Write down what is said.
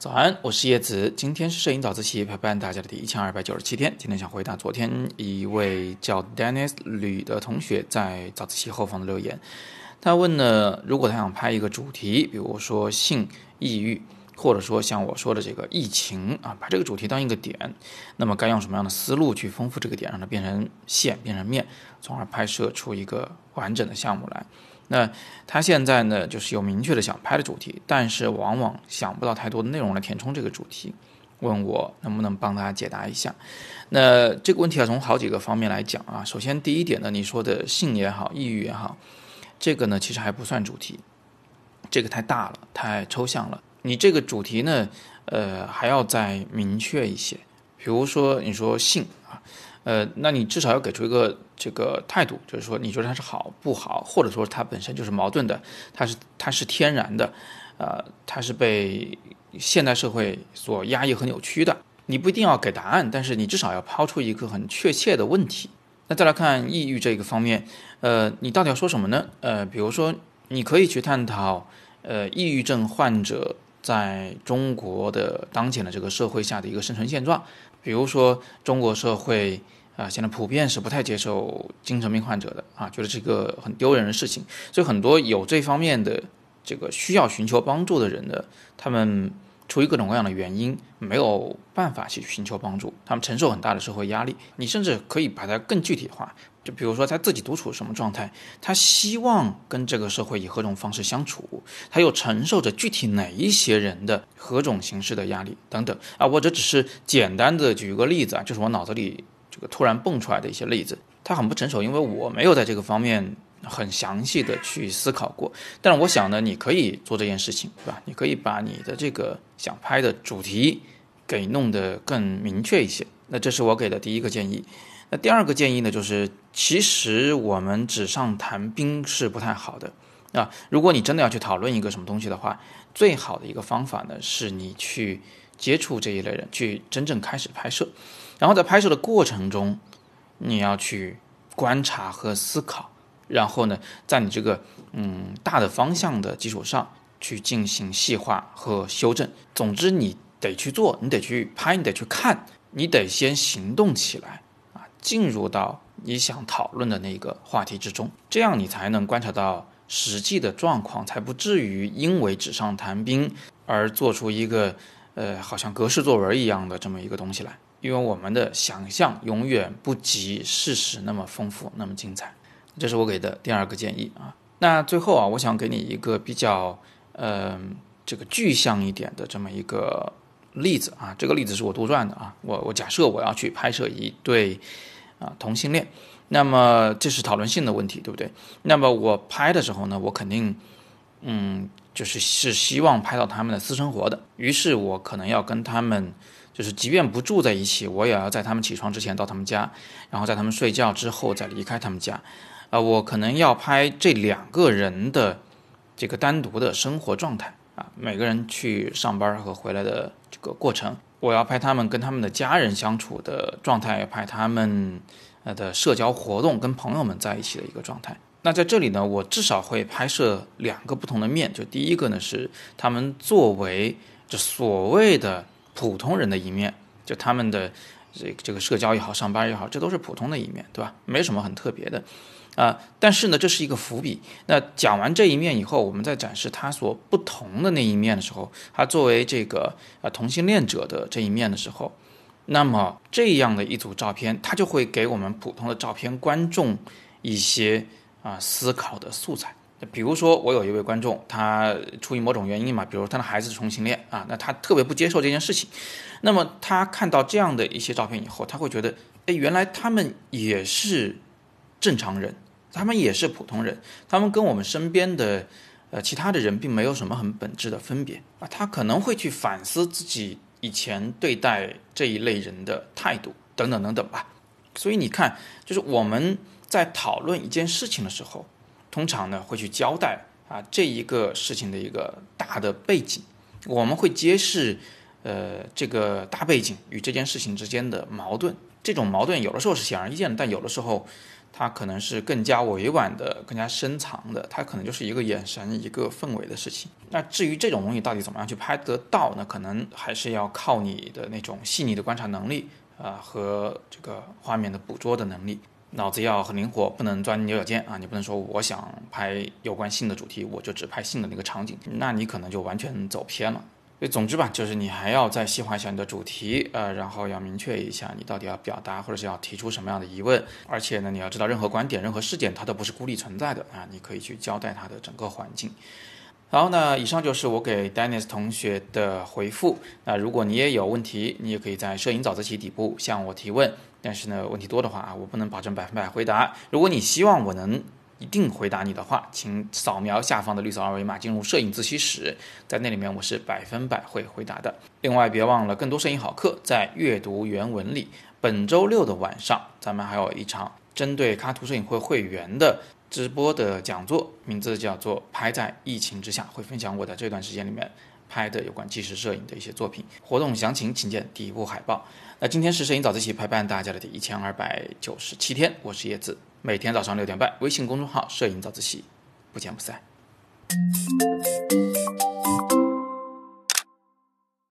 早安，我是叶子。今天是摄影早自习陪伴大家的第一千二百九十七天。今天想回答昨天一位叫 Dennis 吕的同学在早自习后方的留言。他问呢，如果他想拍一个主题，比如说性、抑郁，或者说像我说的这个疫情啊，把这个主题当一个点，那么该用什么样的思路去丰富这个点，让它变成线、变成面，从而拍摄出一个完整的项目来？那他现在呢，就是有明确的想拍的主题，但是往往想不到太多的内容来填充这个主题，问我能不能帮他解答一下。那这个问题要从好几个方面来讲啊。首先，第一点呢，你说的性也好，抑郁也好，这个呢其实还不算主题，这个太大了，太抽象了。你这个主题呢，呃，还要再明确一些。比如说，你说性。呃，那你至少要给出一个这个态度，就是说你觉得它是好不好，或者说它本身就是矛盾的，它是它是天然的，呃，它是被现代社会所压抑和扭曲的。你不一定要给答案，但是你至少要抛出一个很确切的问题。那再来看抑郁这个方面，呃，你到底要说什么呢？呃，比如说你可以去探讨，呃，抑郁症患者在中国的当前的这个社会下的一个生存现状。比如说，中国社会啊，现在普遍是不太接受精神病患者的啊，觉得这个很丢人的事情。所以很多有这方面的这个需要寻求帮助的人呢，他们出于各种各样的原因，没有办法去寻求帮助，他们承受很大的社会压力。你甚至可以把它更具体化。就比如说他自己独处什么状态，他希望跟这个社会以何种方式相处，他又承受着具体哪一些人的何种形式的压力等等啊，我这只是简单的举一个例子啊，就是我脑子里这个突然蹦出来的一些例子，他很不成熟，因为我没有在这个方面很详细的去思考过，但是我想呢，你可以做这件事情，对吧？你可以把你的这个想拍的主题给弄得更明确一些，那这是我给的第一个建议。那第二个建议呢，就是其实我们纸上谈兵是不太好的啊。如果你真的要去讨论一个什么东西的话，最好的一个方法呢，是你去接触这一类人，去真正开始拍摄，然后在拍摄的过程中，你要去观察和思考，然后呢，在你这个嗯大的方向的基础上去进行细化和修正。总之，你得去做，你得去拍，你得去看，你得先行动起来啊。进入到你想讨论的那个话题之中，这样你才能观察到实际的状况，才不至于因为纸上谈兵而做出一个呃好像格式作文一样的这么一个东西来。因为我们的想象永远不及事实那么丰富，那么精彩。这是我给的第二个建议啊。那最后啊，我想给你一个比较呃这个具象一点的这么一个例子啊。这个例子是我杜撰的啊。我我假设我要去拍摄一对。啊，同性恋，那么这是讨论性的问题，对不对？那么我拍的时候呢，我肯定，嗯，就是是希望拍到他们的私生活的。于是我可能要跟他们，就是即便不住在一起，我也要在他们起床之前到他们家，然后在他们睡觉之后再离开他们家。啊，我可能要拍这两个人的这个单独的生活状态啊，每个人去上班和回来的这个过程。我要拍他们跟他们的家人相处的状态，拍他们呃的社交活动，跟朋友们在一起的一个状态。那在这里呢，我至少会拍摄两个不同的面。就第一个呢，是他们作为这所谓的普通人的一面，就他们的这这个社交也好，上班也好，这都是普通的一面，对吧？没什么很特别的。啊，但是呢，这是一个伏笔。那讲完这一面以后，我们在展示他所不同的那一面的时候，他作为这个啊同性恋者的这一面的时候，那么这样的一组照片，他就会给我们普通的照片观众一些啊思考的素材。比如说，我有一位观众，他出于某种原因嘛，比如他的孩子是同性恋啊，那他特别不接受这件事情。那么他看到这样的一些照片以后，他会觉得，哎，原来他们也是正常人。他们也是普通人，他们跟我们身边的，呃，其他的人并没有什么很本质的分别啊。他可能会去反思自己以前对待这一类人的态度，等等等等吧。所以你看，就是我们在讨论一件事情的时候，通常呢会去交代啊这一个事情的一个大的背景，我们会揭示，呃，这个大背景与这件事情之间的矛盾。这种矛盾有的时候是显而易见的，但有的时候。它可能是更加委婉的、更加深藏的，它可能就是一个眼神、一个氛围的事情。那至于这种东西到底怎么样去拍得到呢？可能还是要靠你的那种细腻的观察能力啊，和这个画面的捕捉的能力，脑子要很灵活，不能钻牛角尖啊。你不能说我想拍有关性的主题，我就只拍性的那个场景，那你可能就完全走偏了。所以总之吧，就是你还要再细化一下你的主题，呃，然后要明确一下你到底要表达或者是要提出什么样的疑问，而且呢，你要知道任何观点、任何事件它都不是孤立存在的啊，你可以去交代它的整个环境。然后呢，以上就是我给 Dennis 同学的回复。那如果你也有问题，你也可以在摄影早自习底部向我提问。但是呢，问题多的话啊，我不能保证百分百回答。如果你希望我能。一定回答你的话，请扫描下方的绿色二维码进入摄影自习室，在那里面我是百分百会回答的。另外，别忘了更多摄影好课在阅读原文里。本周六的晚上，咱们还有一场针对卡图摄影会会员的直播的讲座，名字叫做《拍在疫情之下》，会分享我在这段时间里面拍的有关纪实摄影的一些作品。活动详情请见底部海报。那今天是摄影早自习陪伴大家的第一千二百九十七天，我是叶子。每天早上六点半，微信公众号“摄影早自习”，不见不散。